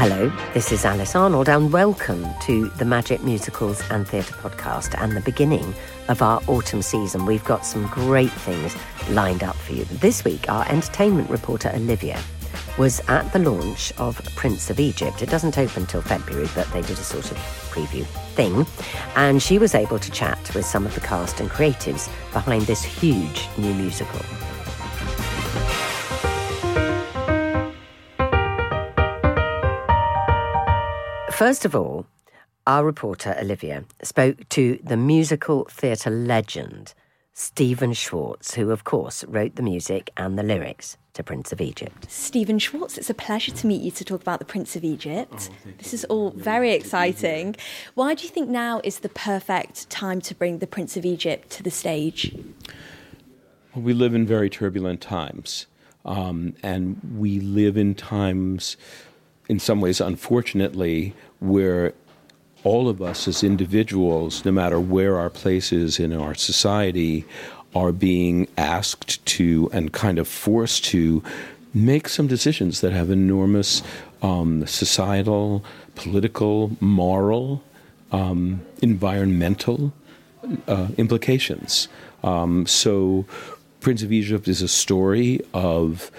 Hello, this is Alice Arnold, and welcome to the Magic Musicals and Theatre podcast and the beginning of our autumn season. We've got some great things lined up for you. This week, our entertainment reporter Olivia was at the launch of Prince of Egypt. It doesn't open till February, but they did a sort of preview thing. And she was able to chat with some of the cast and creatives behind this huge new musical. First of all, our reporter Olivia spoke to the musical theatre legend Stephen Schwartz, who, of course, wrote the music and the lyrics to Prince of Egypt. Stephen Schwartz, it's a pleasure to meet you to talk about the Prince of Egypt. Oh, this is all very exciting. Why do you think now is the perfect time to bring the Prince of Egypt to the stage? Well, we live in very turbulent times, um, and we live in times, in some ways, unfortunately, where all of us as individuals, no matter where our place is in our society, are being asked to and kind of forced to make some decisions that have enormous um, societal, political, moral, um, environmental uh, implications. Um, so, Prince of Egypt is a story of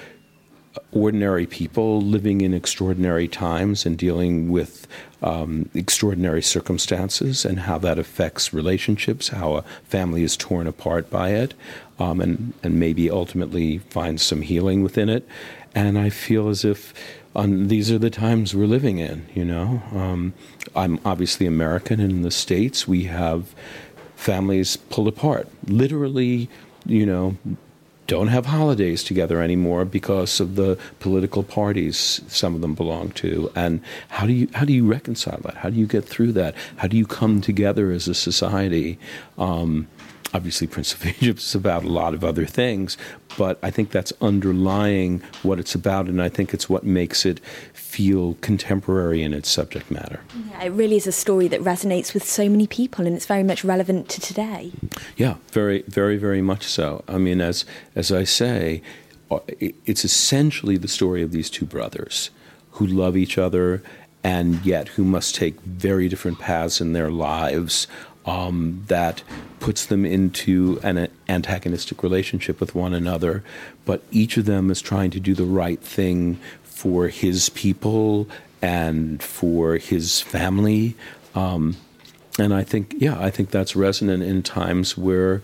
ordinary people living in extraordinary times and dealing with um, extraordinary circumstances and how that affects relationships, how a family is torn apart by it, um, and, and maybe ultimately finds some healing within it. And I feel as if um, these are the times we're living in, you know. Um, I'm obviously American, and in the States, we have families pulled apart, literally, you know, don't have holidays together anymore because of the political parties some of them belong to. And how do you how do you reconcile that? How do you get through that? How do you come together as a society um, obviously Prince of Egypt is about a lot of other things, but I think that's underlying what it's about, and I think it's what makes it feel contemporary in its subject matter. Yeah, it really is a story that resonates with so many people, and it's very much relevant to today. Yeah, very, very, very much so. I mean, as as I say, uh, it's essentially the story of these two brothers who love each other and yet who must take very different paths in their lives um, that puts them into an antagonistic relationship with one another. But each of them is trying to do the right thing for his people and for his family. Um, and I think, yeah, I think that's resonant in times where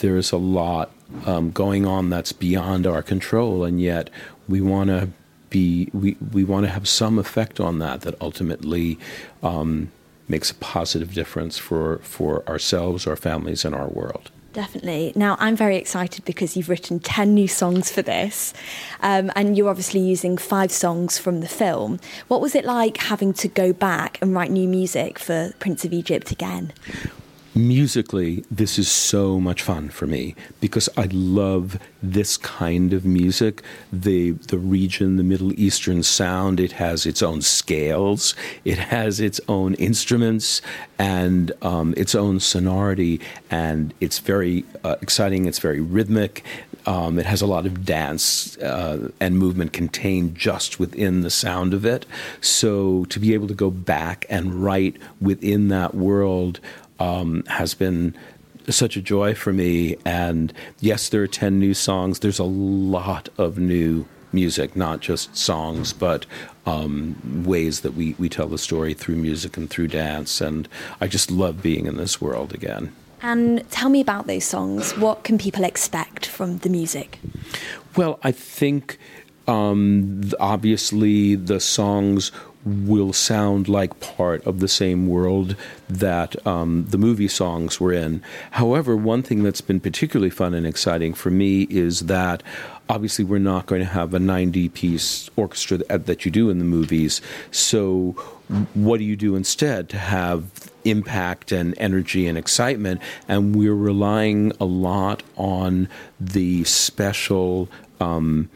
there's a lot um, going on that's beyond our control, and yet we want to be we, we want to have some effect on that that ultimately um, makes a positive difference for, for ourselves, our families, and our world. Definitely. Now, I'm very excited because you've written 10 new songs for this, um, and you're obviously using five songs from the film. What was it like having to go back and write new music for Prince of Egypt again? Musically, this is so much fun for me because I love this kind of music. The the region, the Middle Eastern sound, it has its own scales, it has its own instruments, and um, its own sonority, and it's very uh, exciting. It's very rhythmic. Um, it has a lot of dance uh, and movement contained just within the sound of it. So to be able to go back and write within that world um, has been such a joy for me. And yes, there are 10 new songs. There's a lot of new music, not just songs, but um, ways that we, we tell the story through music and through dance. And I just love being in this world again. And tell me about those songs. What can people expect from the music? Well, I think um, obviously the songs will sound like part of the same world that um, the movie songs were in. However, one thing that's been particularly fun and exciting for me is that obviously we're not going to have a 90 piece orchestra that, that you do in the movies. So, what do you do instead to have impact and energy and excitement? And we're relying a lot on the special um,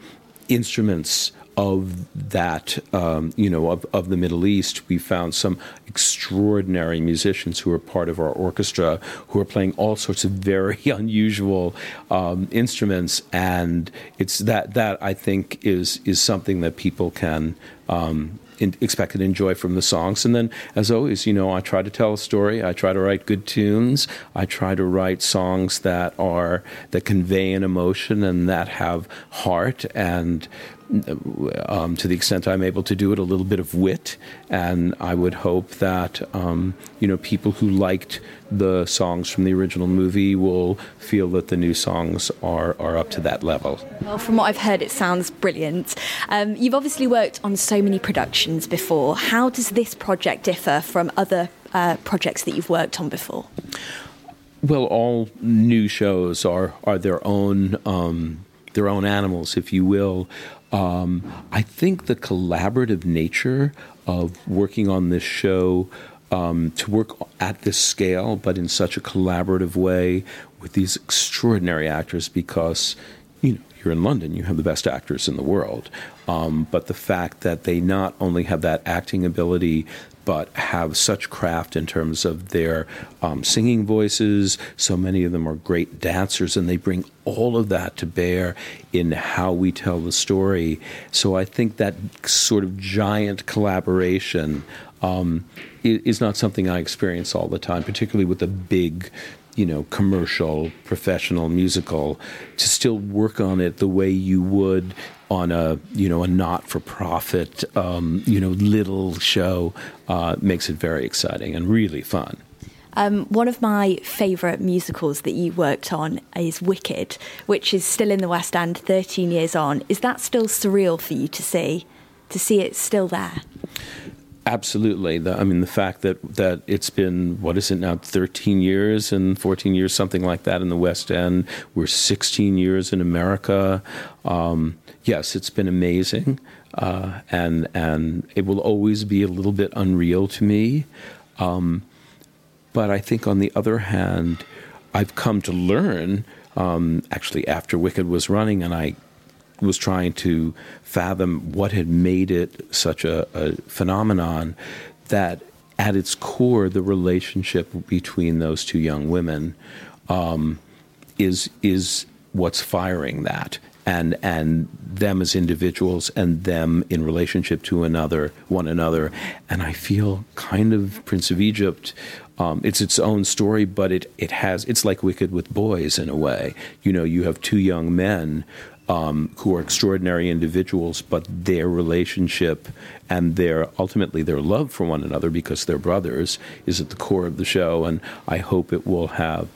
instruments of that, um, you know, of, of the Middle East, we found some extraordinary musicians who are part of our orchestra who are playing all sorts of very unusual um, instruments, and it's that that I think is is something that people can um, in, expect and enjoy from the songs. And then, as always, you know, I try to tell a story. I try to write good tunes. I try to write songs that are that convey an emotion and that have heart and um, to the extent I'm able to do it, a little bit of wit. And I would hope that um, you know people who liked the songs from the original movie will feel that the new songs are are up to that level. Well, from what I've heard, it sounds brilliant. Um, you've obviously worked on so many productions before. How does this project differ from other uh, projects that you've worked on before? Well, all new shows are are their own um, their own animals, if you will. Um, I think the collaborative nature of working on this show um, to work at this scale, but in such a collaborative way with these extraordinary actors, because you know you're in London, you have the best actors in the world. Um, but the fact that they not only have that acting ability, but have such craft in terms of their um, singing voices. So many of them are great dancers, and they bring all of that to bear in how we tell the story. So I think that sort of giant collaboration um, is not something I experience all the time, particularly with a big you know, commercial, professional musical, to still work on it the way you would on a you know a not-for-profit um, you know little show uh, makes it very exciting and really fun. Um, one of my favourite musicals that you worked on is Wicked, which is still in the West End 13 years on. Is that still surreal for you to see? To see it still there? Absolutely. The, I mean, the fact that, that it's been, what is it now, 13 years and 14 years, something like that in the West End. We're 16 years in America. Um, yes, it's been amazing. Uh, and, and it will always be a little bit unreal to me. Um, but I think on the other hand, I've come to learn, um, actually, after Wicked was running, and I was trying to fathom what had made it such a, a phenomenon that at its core the relationship between those two young women um, is is what's firing that. And and them as individuals and them in relationship to another one another. And I feel kind of Prince of Egypt um, it's its own story but it it has it's like Wicked with boys in a way. You know you have two young men um, who are extraordinary individuals, but their relationship and their ultimately their love for one another because they're brothers is at the core of the show, and I hope it will have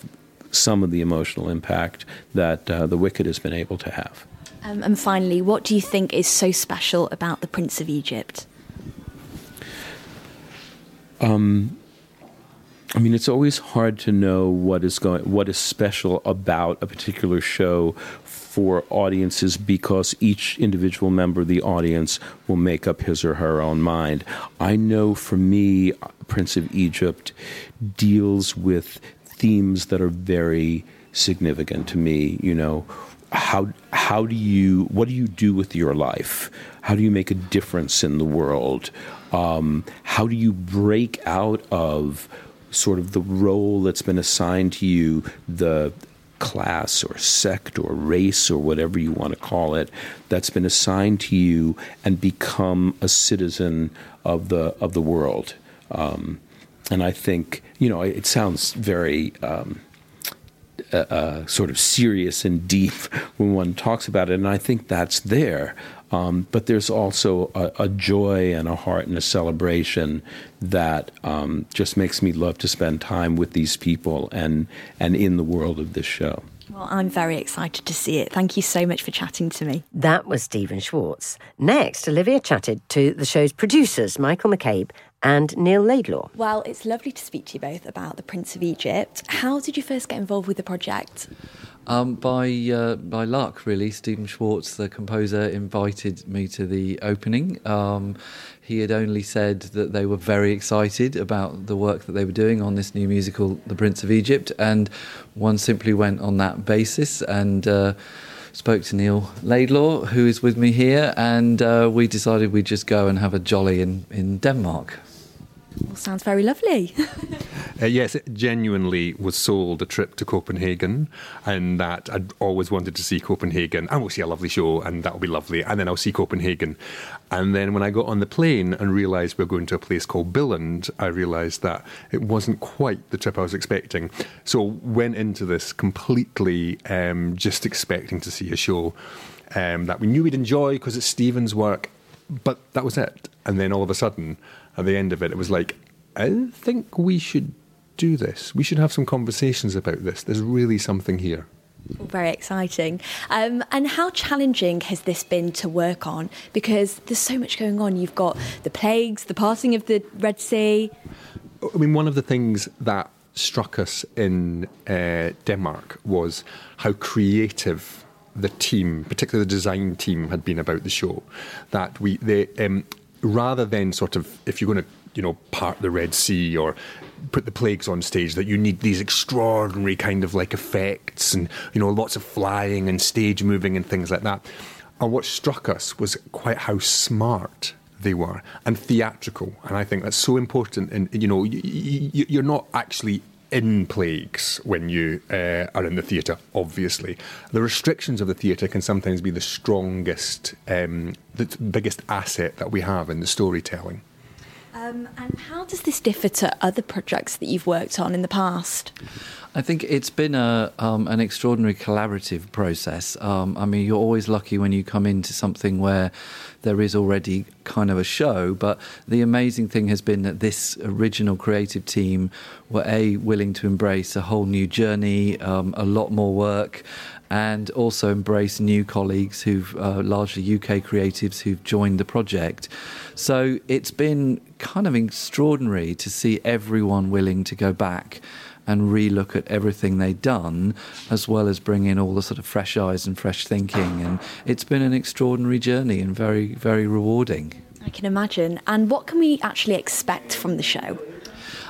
some of the emotional impact that uh, The Wicked has been able to have. Um, and finally, what do you think is so special about The Prince of Egypt? Um, I mean, it's always hard to know what is going, what is special about a particular show for audiences because each individual member of the audience will make up his or her own mind. I know for me, Prince of Egypt deals with themes that are very significant to me. You know, how how do you what do you do with your life? How do you make a difference in the world? Um, how do you break out of sort of the role that's been assigned to you, the class or sect or race or whatever you want to call it that's been assigned to you and become a citizen of the of the world. Um, and I think you know it sounds very. Um, uh, uh, sort of serious and deep when one talks about it, and I think that's there. Um, but there's also a, a, joy and a heart and a celebration that um, just makes me love to spend time with these people and and in the world of this show. Well, I'm very excited to see it. Thank you so much for chatting to me. That was Stephen Schwartz. Next, Olivia chatted to the show's producers, Michael McCabe and Neil Laidlaw. Well, it's lovely to speak to you both about The Prince of Egypt. How did you first get involved with the project? Um, by uh, by luck, really. Stephen Schwartz, the composer, invited me to the opening. Um, he had only said that they were very excited about the work that they were doing on this new musical, The Prince of Egypt, and one simply went on that basis and. Uh, spoke to Neil Laidlaw, who is with me here, and uh, we decided we'd just go and have a jolly in, in Denmark. Well, sounds very lovely. uh, yes, it genuinely was sold a trip to Copenhagen, and that I'd always wanted to see Copenhagen. And we'll see a lovely show, and that'll be lovely. And then I'll see Copenhagen. And then when I got on the plane and realised we are going to a place called Billund, I realised that it wasn't quite the trip I was expecting. So went into this completely um, just expecting to see a show um, that we knew we'd enjoy because it's Stephen's work, but that was it. And then all of a sudden, at the end of it, it was like, I think we should do this. We should have some conversations about this. There's really something here. Very exciting. Um, and how challenging has this been to work on? Because there's so much going on. You've got the plagues, the passing of the Red Sea. I mean, one of the things that struck us in uh, Denmark was how creative the team, particularly the design team, had been about the show. That we, they, um, rather than sort of, if you're going to, you know, part the Red Sea or put the plagues on stage, that you need these extraordinary kind of like effects and, you know, lots of flying and stage moving and things like that. And what struck us was quite how smart they were and theatrical. And I think that's so important. And, you know, you're not actually in plagues when you uh, are in the theatre, obviously. The restrictions of the theatre can sometimes be the strongest, um, the biggest asset that we have in the storytelling. Um, and how does this differ to other projects that you've worked on in the past? I think it's been a um, an extraordinary collaborative process. Um, I mean, you're always lucky when you come into something where there is already kind of a show. But the amazing thing has been that this original creative team were a willing to embrace a whole new journey, um, a lot more work, and also embrace new colleagues who've uh, largely UK creatives who've joined the project. So it's been kind of extraordinary to see everyone willing to go back and relook at everything they'd done, as well as bring in all the sort of fresh eyes and fresh thinking. And it's been an extraordinary journey and very, very rewarding. I can imagine. And what can we actually expect from the show?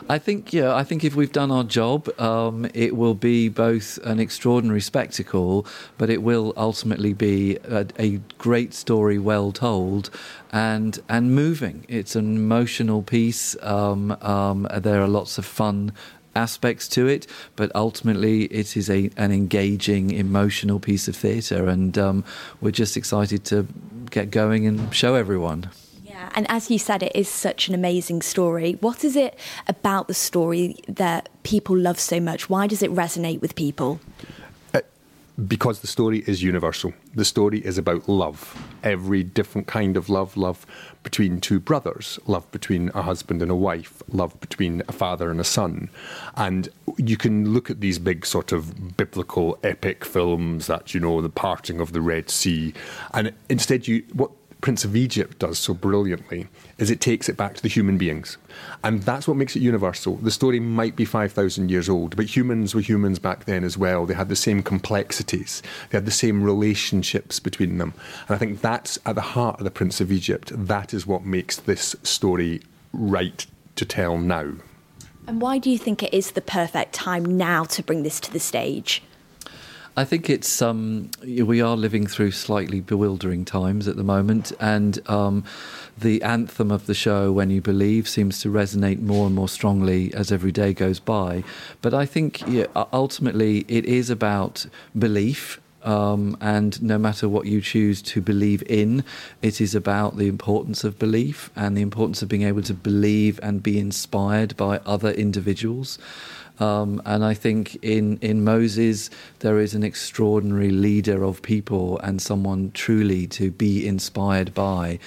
I think, yeah, I think if we've done our job, um, it will be both an extraordinary spectacle, but it will ultimately be a, a, great story, well told, and and moving. It's an emotional piece. Um, um, there are lots of fun aspects to it, but ultimately it is a, an engaging, emotional piece of theatre, and um, we're just excited to get going and show everyone. And as you said, it is such an amazing story. What is it about the story that people love so much? Why does it resonate with people? Uh, because the story is universal. The story is about love, every different kind of love love between two brothers, love between a husband and a wife, love between a father and a son. And you can look at these big, sort of biblical, epic films that, you know, the parting of the Red Sea, and instead, you what Prince of Egypt does so brilliantly is it takes it back to the human beings. And that's what makes it universal. The story might be 5,000 years old, but humans were humans back then as well. They had the same complexities, they had the same relationships between them. And I think that's at the heart of the Prince of Egypt. That is what makes this story right to tell now. And why do you think it is the perfect time now to bring this to the stage? I think it's um, we are living through slightly bewildering times at the moment, and um, the anthem of the show, "When You Believe," seems to resonate more and more strongly as every day goes by. But I think yeah, ultimately it is about belief. Um, and no matter what you choose to believe in, it is about the importance of belief and the importance of being able to believe and be inspired by other individuals. Um, and I think in, in Moses, there is an extraordinary leader of people and someone truly to be inspired by.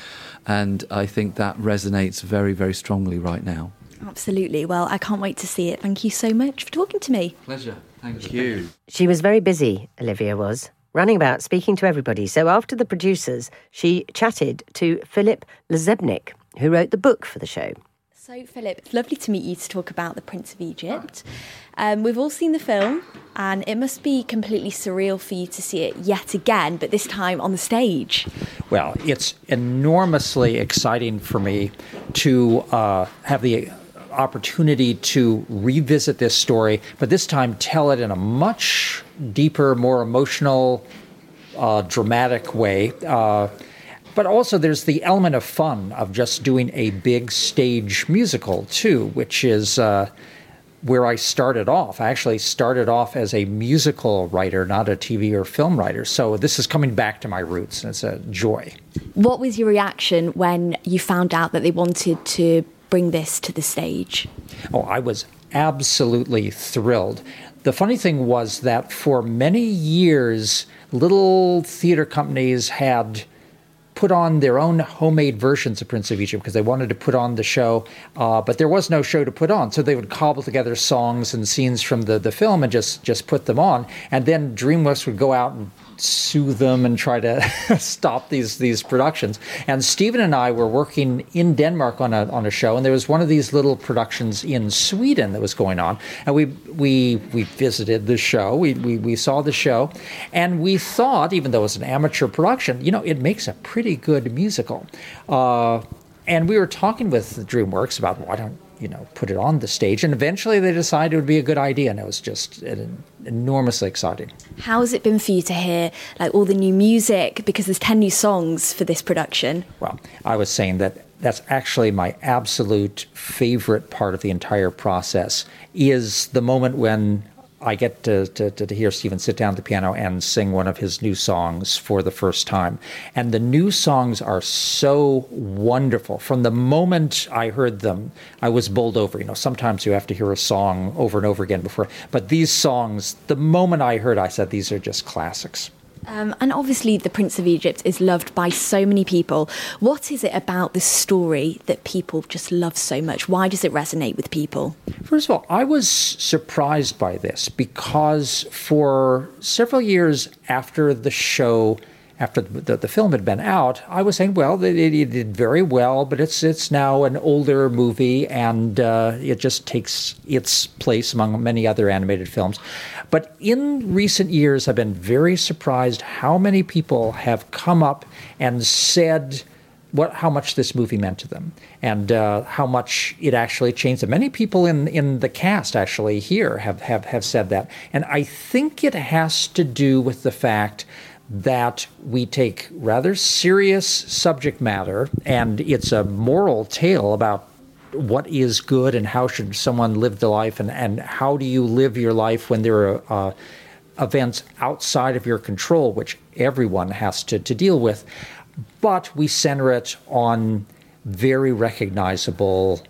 And I think that resonates very, very strongly right now. Absolutely. Well, I can't wait to see it. Thank you so much for talking to me. Pleasure. Thank you. She was very busy, Olivia was, running about speaking to everybody. So after the producers, she chatted to Philip LaZebnick, who wrote the book for the show. So, Philip, it's lovely to meet you to talk about The Prince of Egypt. Um, we've all seen the film, and it must be completely surreal for you to see it yet again, but this time on the stage. Well, it's enormously exciting for me to uh, have the opportunity to revisit this story, but this time tell it in a much deeper, more emotional, uh, dramatic way. Uh, but also there's the element of fun of just doing a big stage musical too, which is. Uh, where I started off. I actually started off as a musical writer, not a TV or film writer. So this is coming back to my roots, and it's a joy. What was your reaction when you found out that they wanted to bring this to the stage? Oh, I was absolutely thrilled. The funny thing was that for many years, little theater companies had put on their own homemade versions of Prince of Egypt because they wanted to put on the show, uh, but there was no show to put on. So they would cobble together songs and scenes from the, the film and just, just put them on. And then DreamWorks would go out and sue them and try to stop these these productions. And Stephen and I were working in Denmark on a on a show, and there was one of these little productions in Sweden that was going on. And we we we visited the show. We we, we saw the show, and we thought, even though it was an amateur production, you know, it makes a pretty good musical. Uh, and we were talking with DreamWorks about why don't you know put it on the stage and eventually they decided it would be a good idea and it was just enormously exciting. How has it been for you to hear like all the new music? Because there's 10 new songs for this production. Well i was saying that that's actually my absolute favorite part of the entire process is the moment when I get to, to, to, hear Stephen sit down at the piano and sing one of his new songs for the first time. And the new songs are so wonderful. From the moment I heard them, I was bowled over. You know, sometimes you have to hear a song over and over again before, but these songs, the moment I heard, I said, these are just classics. Um, and obviously, The Prince of Egypt is loved by so many people. What is it about this story that people just love so much? Why does it resonate with people? First of all, I was surprised by this because for several years after the show, after the, the, film had been out, I was saying, well, it, it, did very well, but it's it's now an older movie, and uh, it just takes its place among many other animated films. But in recent years, I've been very surprised how many people have come up and said what how much this movie meant to them and uh, how much it actually changed them. Many people in in the cast actually here have have have said that, and I think it has to do with the fact that we take rather serious subject matter and it's a moral tale about what is good and how should someone live the life and, and how do you live your life when there are uh, events outside of your control which everyone has to, to deal with but we center it on very recognizable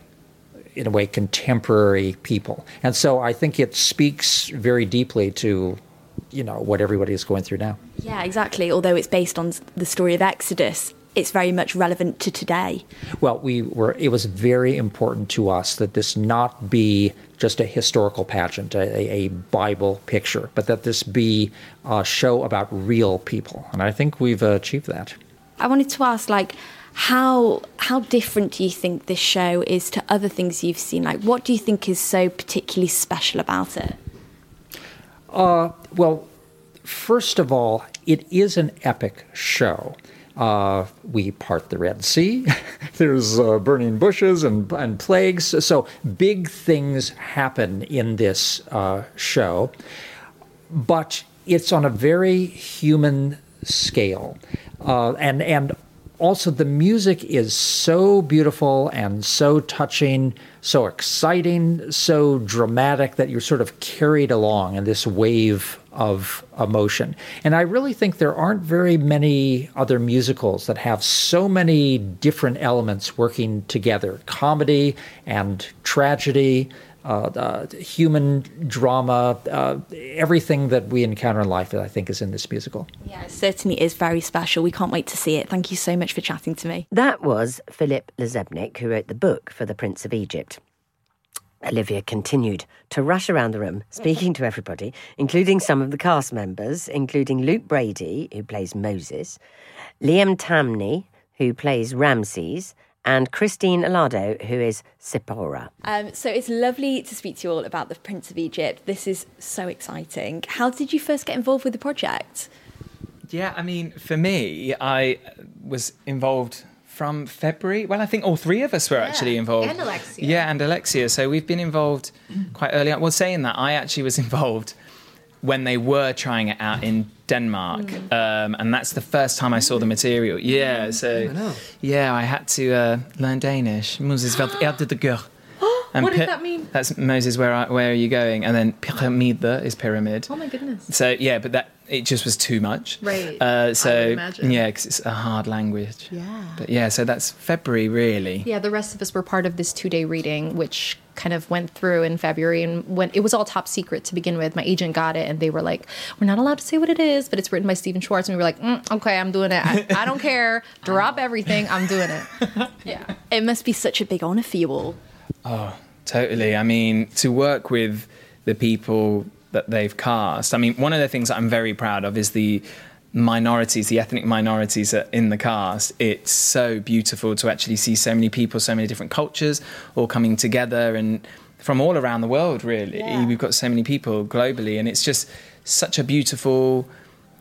in a way contemporary people and so i think it speaks very deeply to you know what everybody is going through now. Yeah, exactly. Although it's based on the story of Exodus, it's very much relevant to today. Well, we were. It was very important to us that this not be just a historical pageant, a, a Bible picture, but that this be a show about real people, and I think we've achieved that. I wanted to ask, like, how how different do you think this show is to other things you've seen? Like, what do you think is so particularly special about it? Uh, well, first of all, it is an epic show. Uh, we part the Red Sea. There's uh, burning bushes and, and plagues. So big things happen in this uh, show, but it's on a very human scale. Uh, and, and also, the music is so beautiful and so touching, so exciting, so dramatic that you're sort of carried along in this wave of emotion. And I really think there aren't very many other musicals that have so many different elements working together comedy and tragedy uh, uh, human drama, uh, everything that we encounter in life, that I think, is in this musical. Yeah, it certainly is very special. We can't wait to see it. Thank you so much for chatting to me. That was Philip LaZebnick, who wrote the book for The Prince of Egypt. Olivia continued to rush around the room, speaking to everybody, including some of the cast members, including Luke Brady, who plays Moses, Liam Tamne, who plays Ramses, and Christine Allado, who is Tzipporah. Um, so it's lovely to speak to you all about the Prince of Egypt. This is so exciting. How did you first get involved with the project? Yeah, I mean, for me, I was involved from February. Well, I think all three of us were yeah, actually involved. And Alexia. Yeah, and Alexia. So we've been involved quite early on. Well, saying that, I actually was involved when they were trying it out in Denmark, um, and that's the first time I saw the material. Yeah, so yeah, I had to uh, learn Danish. Moses velt erde de gør. And What does pi- that mean? That's Moses. Where are, where are you going? And then pyramide is pyramid. Oh my goodness. So yeah, but that it just was too much. Right. Uh, so I would imagine. yeah, because it's a hard language. Yeah. But yeah, so that's February really. Yeah, the rest of us were part of this two day reading, which kind of went through in February. And when it was all top secret to begin with, my agent got it and they were like, We're not allowed to say what it is, but it's written by Stephen Schwartz. And we were like, mm, Okay, I'm doing it. I, I don't care. Drop everything. I'm doing it. Yeah. It must be such a big honour for you all. Totally. I mean, to work with the people that they've cast. I mean, one of the things that I'm very proud of is the minorities, the ethnic minorities in the cast. It's so beautiful to actually see so many people, so many different cultures all coming together and from all around the world, really. Yeah. We've got so many people globally, and it's just such a beautiful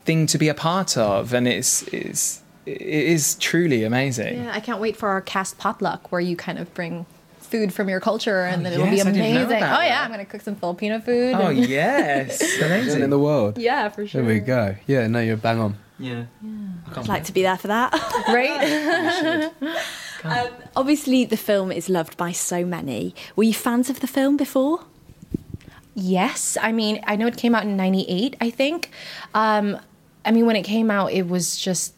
thing to be a part of. And it's, it's, it is truly amazing. Yeah, I can't wait for our cast potluck where you kind of bring food from your culture and then it'll be yes, I amazing. about Oh, yeah, that. I'm going to cook some Filipino food. Oh, and- yes. Amazing. in the world. yeah, for sure. There we go. Yeah, no, you're bang on. Yeah. yeah. I'd like to be there for that. Right? um, obviously, the film is loved by so many. Were you fans of the film before? Yes, I mean, I know it came out in '98. I think. Um, I mean, when it came out, it was just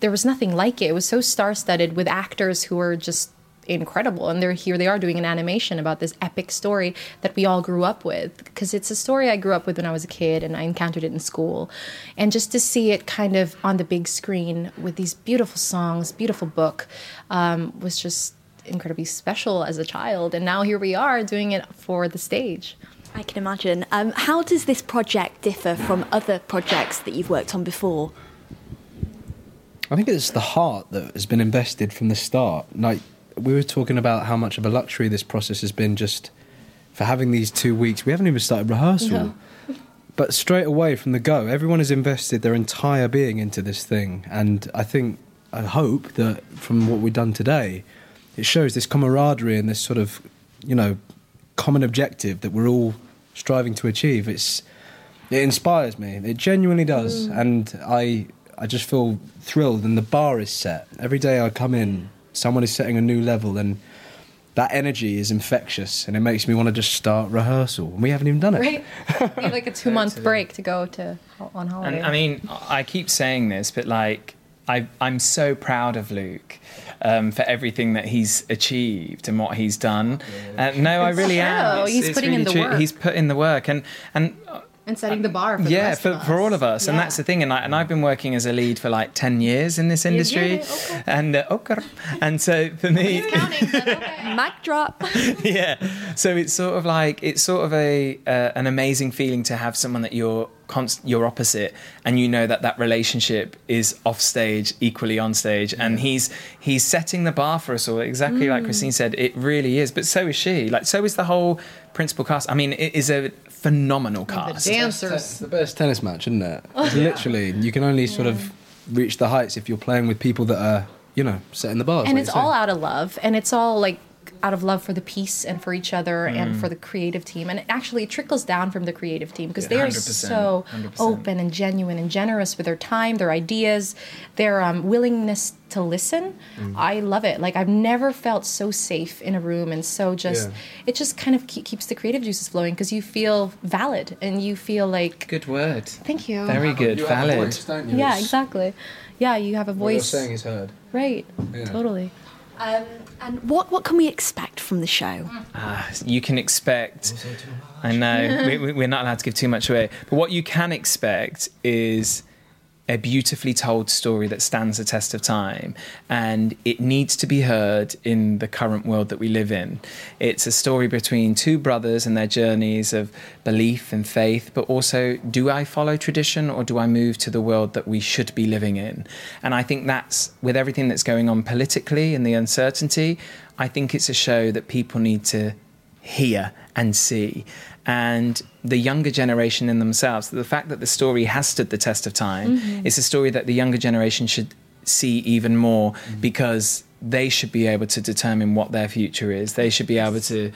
there was nothing like it. It was so star-studded with actors who were just incredible, and they're here. They are doing an animation about this epic story that we all grew up with because it's a story I grew up with when I was a kid, and I encountered it in school, and just to see it kind of on the big screen with these beautiful songs, beautiful book, um, was just incredibly special as a child. And now here we are doing it for the stage. I can imagine. Um, how does this project differ from other projects that you've worked on before? I think it's the heart that has been invested from the start. Like we were talking about how much of a luxury this process has been just for having these two weeks. We haven't even started rehearsal. But straight away from the go, everyone has invested their entire being into this thing. And I think, I hope that from what we've done today, it shows this camaraderie and this sort of, you know, common objective that we're all striving to achieve. It's, it inspires me. It genuinely does. Mm. And I, I just feel thrilled. And the bar is set. Every day I come in, someone is setting a new level. And that energy is infectious. And it makes me want to just start rehearsal. And we haven't even done it. Right? we have like a two month break to go to on holiday. And I mean, I keep saying this, but like, I, I'm so proud of Luke um, for everything that he's achieved and what he's done. Uh, no, I really am. true. He's putting in the true. work. He's put in the work, and and and setting the bar for the yeah, rest for, of for all of us, and that's the thing. And I and I've been working as a lead for like ten years in this industry, okay. and uh, okay. and so for me, Counting, but okay. Mic drop. yeah. So it's sort of like it's sort of a uh, an amazing feeling to have someone that you're const- you're opposite, and you know that that relationship is off stage equally on stage, and he's he's setting the bar for us all. Exactly like Christine said, it really is. But so is she. Like so is the whole principal cast. I mean, it is a phenomenal The cast. It's dancers. the best tennis match, isn't it? Oh, it's Literally, you can only sort of reach the heights if you're playing with people that are, you know, setting the bars. and it's all out of love and it's all like out of love for the piece and for each other Mm. and for the creative team and it actually trickles down from the creative team because they are so 100%. open and genuine and generous with their time their ideas their um, willingness to listen Mm. i love it like i've never felt so safe in a room and so just Yeah. it just kind of ke- keeps the creative juices flowing because you feel valid and you feel like Good word. thank you Very good. You have a Valid. voice, don't you? yeah It's- exactly yeah you have a voice. What you're saying is heard. right Yeah. totally Um, and what, what can we expect from the show? Ah, you can expect. I know we, we- we're not allowed to give too much away, but what you can expect is a beautifully told story that stands the test of time, and it needs to be heard in the current world that we live in. It's a story between two brothers and their journeys of belief and faith, but also do I follow tradition or do I move to the world that we should be living in? And I think that's with everything that's going on politically and the uncertainty. I think it's a show that people need to hear and see. And the younger generation in themselves, the fact that the story has stood the test of time, mm-hmm. it's a story that the younger generation should see even more mm-hmm. because they should be able to determine what their future is. They should be able to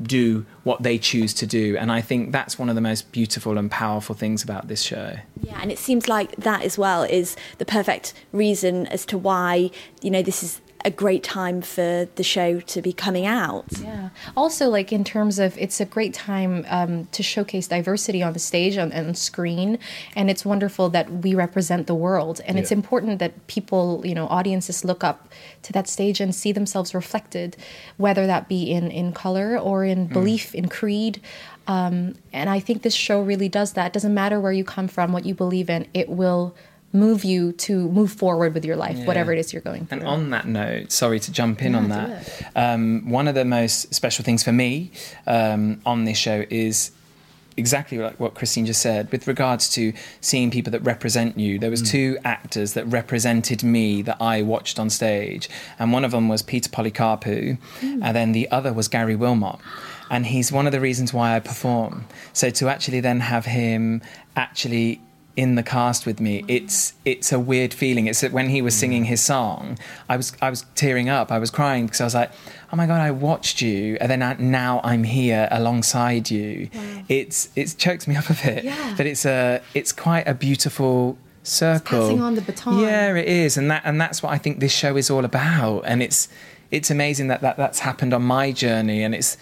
do what they choose to do. And I think that's one of the most beautiful and powerful things about this show. Yeah, and it seems like that as well is the perfect reason as to why, you know, this is a great time for the show to be coming out. Yeah. Also, like in terms of, it's a great time um, to showcase diversity on the stage and on, screen, and it's wonderful that we represent the world. And yeah. it's important that people, you know, audiences look up to that stage and see themselves reflected, whether that be in in color or in mm. belief, in creed. Um, and I think this show really does that. It doesn't matter where you come from, what you believe in, it will move you to move forward with your life, yeah. whatever it is you're going through. And on that note, sorry to jump in yeah, on that. Um, one of the most special things for me um, on this show is exactly like what Christine just said with regards to seeing people that represent you. There was mm. two actors that represented me that I watched on stage, and one of them was Peter Polycarpou, mm. and then the other was Gary Wilmot. And he's one of the reasons why I perform. So to actually then have him actually in the cast with me it's it's a weird feeling. It's that when he was singing mm. his song i was i was tearing up. I was crying because i was like oh my god i watched you and then I, now i'm here alongside you. Wow. it's it chokes me up a bit yeah. but it's a it's quite a beautiful circle. It's passing on the baton. Yeah it is and that and that's what i think this show is all about and it's it's amazing that, that that's happened on my journey and it's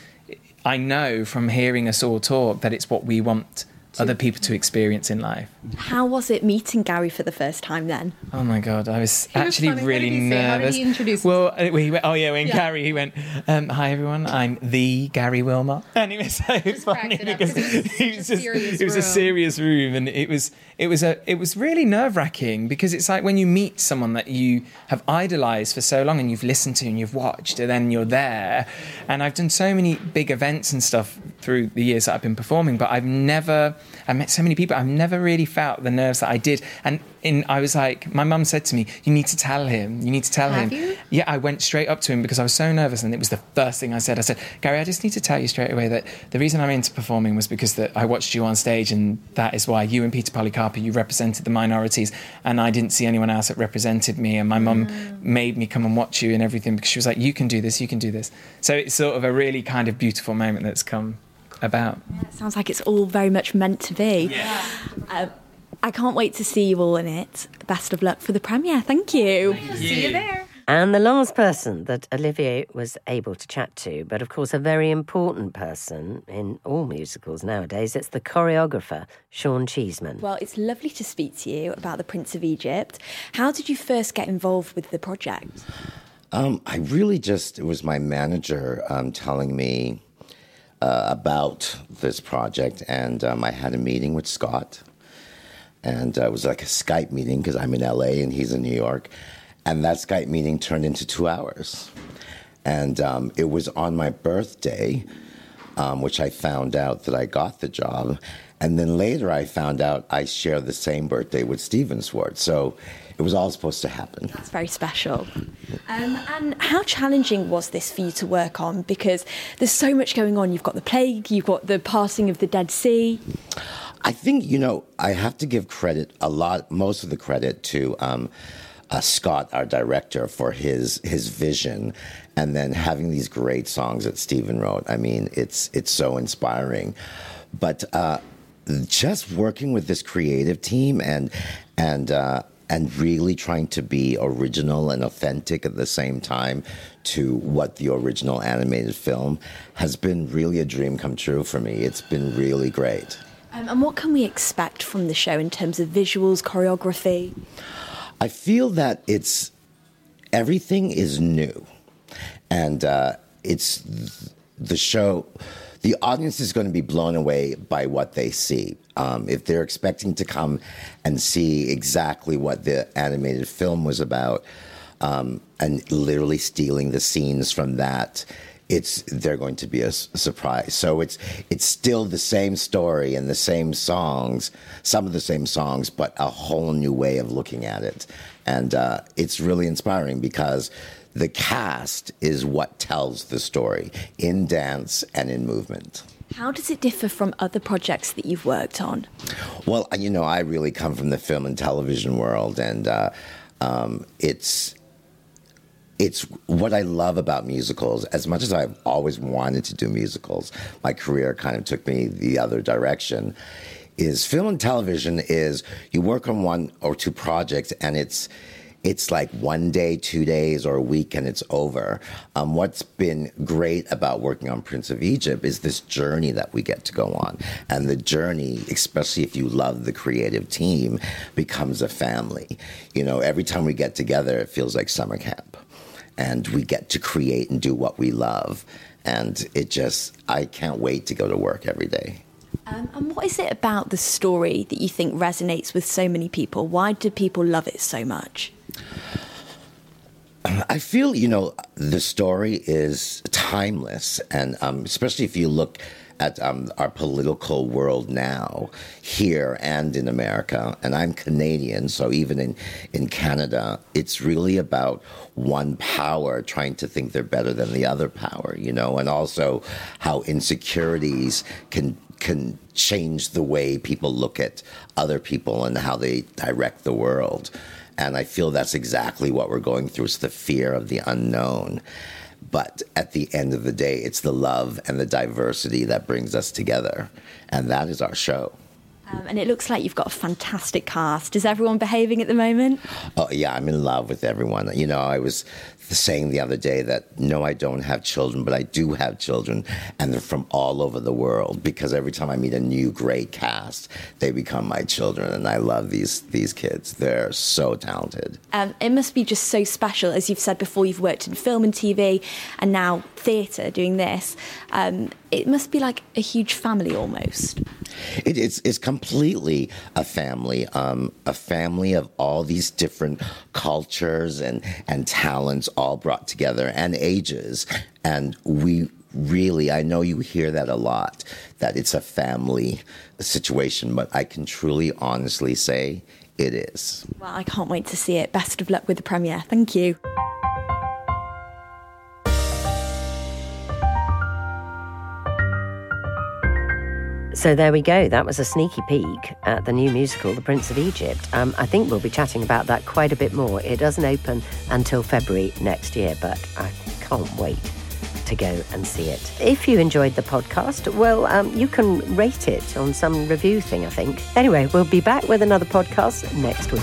i know from hearing us all talk that it's what we want other people to experience in life. How was it meeting Gary for the first time then? Oh my god, I was he actually was really nervous. How did he well, uh, he went, oh yeah, when yeah. Gary he went, um, "Hi everyone, I'm the Gary Wilmot," and it was so funny because it was, just, it was a serious room, and it was it was a it was really nerve wracking because it's like when you meet someone that you have idolized for so long and you've listened to and you've watched, and then you're there. And I've done so many big events and stuff through the years that I've been performing, but I've never I met so many people. I've never really felt the nerves that I did. And in, I was like, my mum said to me, "You need to tell him. You need to tell Have him." You? Yeah, I went straight up to him because I was so nervous, and it was the first thing I said. I said, "Gary, I just need to tell you straight away that the reason I'm into performing was because that I watched you on stage, and that is why you and Peter Polycarpou you represented the minorities, and I didn't see anyone else that represented me. And my mum mm. made me come and watch you and everything because she was like, "You can do this. You can do this." So it's sort of a really kind of beautiful moment that's come about. Yeah, it sounds like it's all very much meant to be. Yeah. Uh, I can't wait to see you all in it. Best of luck for the premiere. Thank you. Thank you. See you there. And the last person that Olivia was able to chat to, but of course a very important person in all musicals nowadays, it's the choreographer, Sean Cheesman. Well, it's lovely to speak to you about The Prince of Egypt. How did you first get involved with the project? Um, I really just, it was my manager um, telling me uh, about this project, and um, I had a meeting with Scott, and uh, it was like a Skype meeting because I'm in LA and he's in New York, and that Skype meeting turned into two hours, and um, it was on my birthday, um, which I found out that I got the job, and then later I found out I share the same birthday with Stephen Schwartz, so it was all supposed to happen. That's very special. Um, and how challenging was this for you to work on? Because there's so much going on. You've got the plague, you've got the passing of the Dead Sea. I think, you know, I have to give credit, a lot, most of the credit to um, uh, Scott, our director, for his his vision, and then having these great songs that Stephen wrote. I mean, it's it's so inspiring. But uh, just working with this creative team and and uh, and really trying to be original and authentic at the same time to what the original animated film has been really a dream come true for me. It's been really great. Um, and what can we expect from the show in terms of visuals, choreography? I feel that it's everything is new, and uh, it's the show the audience is going to be blown away by what they see. Um, if they're expecting to come and see exactly what the animated film was about, um, and literally stealing the scenes from that, it's they're going to be a, surprise. So it's it's still the same story and the same songs, some of the same songs, but a whole new way of looking at it, and uh, it's really inspiring because the cast is what tells the story in dance and in movement. How does it differ from other projects that you've worked on? Well, you know, I really come from the film and television world, and uh, um, it's it's what I love about musicals. As much as I've always wanted to do musicals, my career kind of took me the other direction. Is film and television is you work on one or two projects and it's it's like one day, two days, or a week, and it's over. Um, what's been great about working on Prince of Egypt is this journey that we get to go on. And the journey, especially if you love the creative team, becomes a family. You know, every time we get together, it feels like summer camp. And we get to create and do what we love. And it just, I can't wait to go to work every day. Um, and what is it about the story that you think resonates with so many people? Why do people love it so much? I feel, you know, the story is timeless. And um, especially if you look at um, our political world now, here and in America, and I'm Canadian, so even in, in Canada, it's really about one power trying to think they're better than the other power, you know, and also how insecurities can can change the way people look at other people and how they direct the world. And I feel that's exactly what we're going through. It's the fear of the unknown. But at the end of the day, it's the love and the diversity that brings us together. And that is our show. Um, and it looks like you've got a fantastic cast. Is everyone behaving at the moment? Oh, yeah, I'm in love with everyone. You know, I was saying the other day that no, I don't have children, but I do have children, and they're from all over the world because every time I meet a new great cast, they become my children, and I love these these kids. They're so talented. Um, it must be just so special, as you've said before. You've worked in film and TV, and now theatre doing this. Um, it must be like a huge family almost. It, it's it's completely a family, um, a family of all these different cultures and and talents all brought together and ages, and we really I know you hear that a lot that it's a family situation, but I can truly honestly say it is. Well, I can't wait to see it. Best of luck with the premiere. Thank you. So there we go. That was a sneaky peek at the new musical, The Prince of Egypt. Um, I think we'll be chatting about that quite a bit more. It doesn't open until February next year, but I can't wait to go and see it. If you enjoyed the podcast, well, um, you can rate it on some review thing, I think. Anyway, we'll be back with another podcast next week.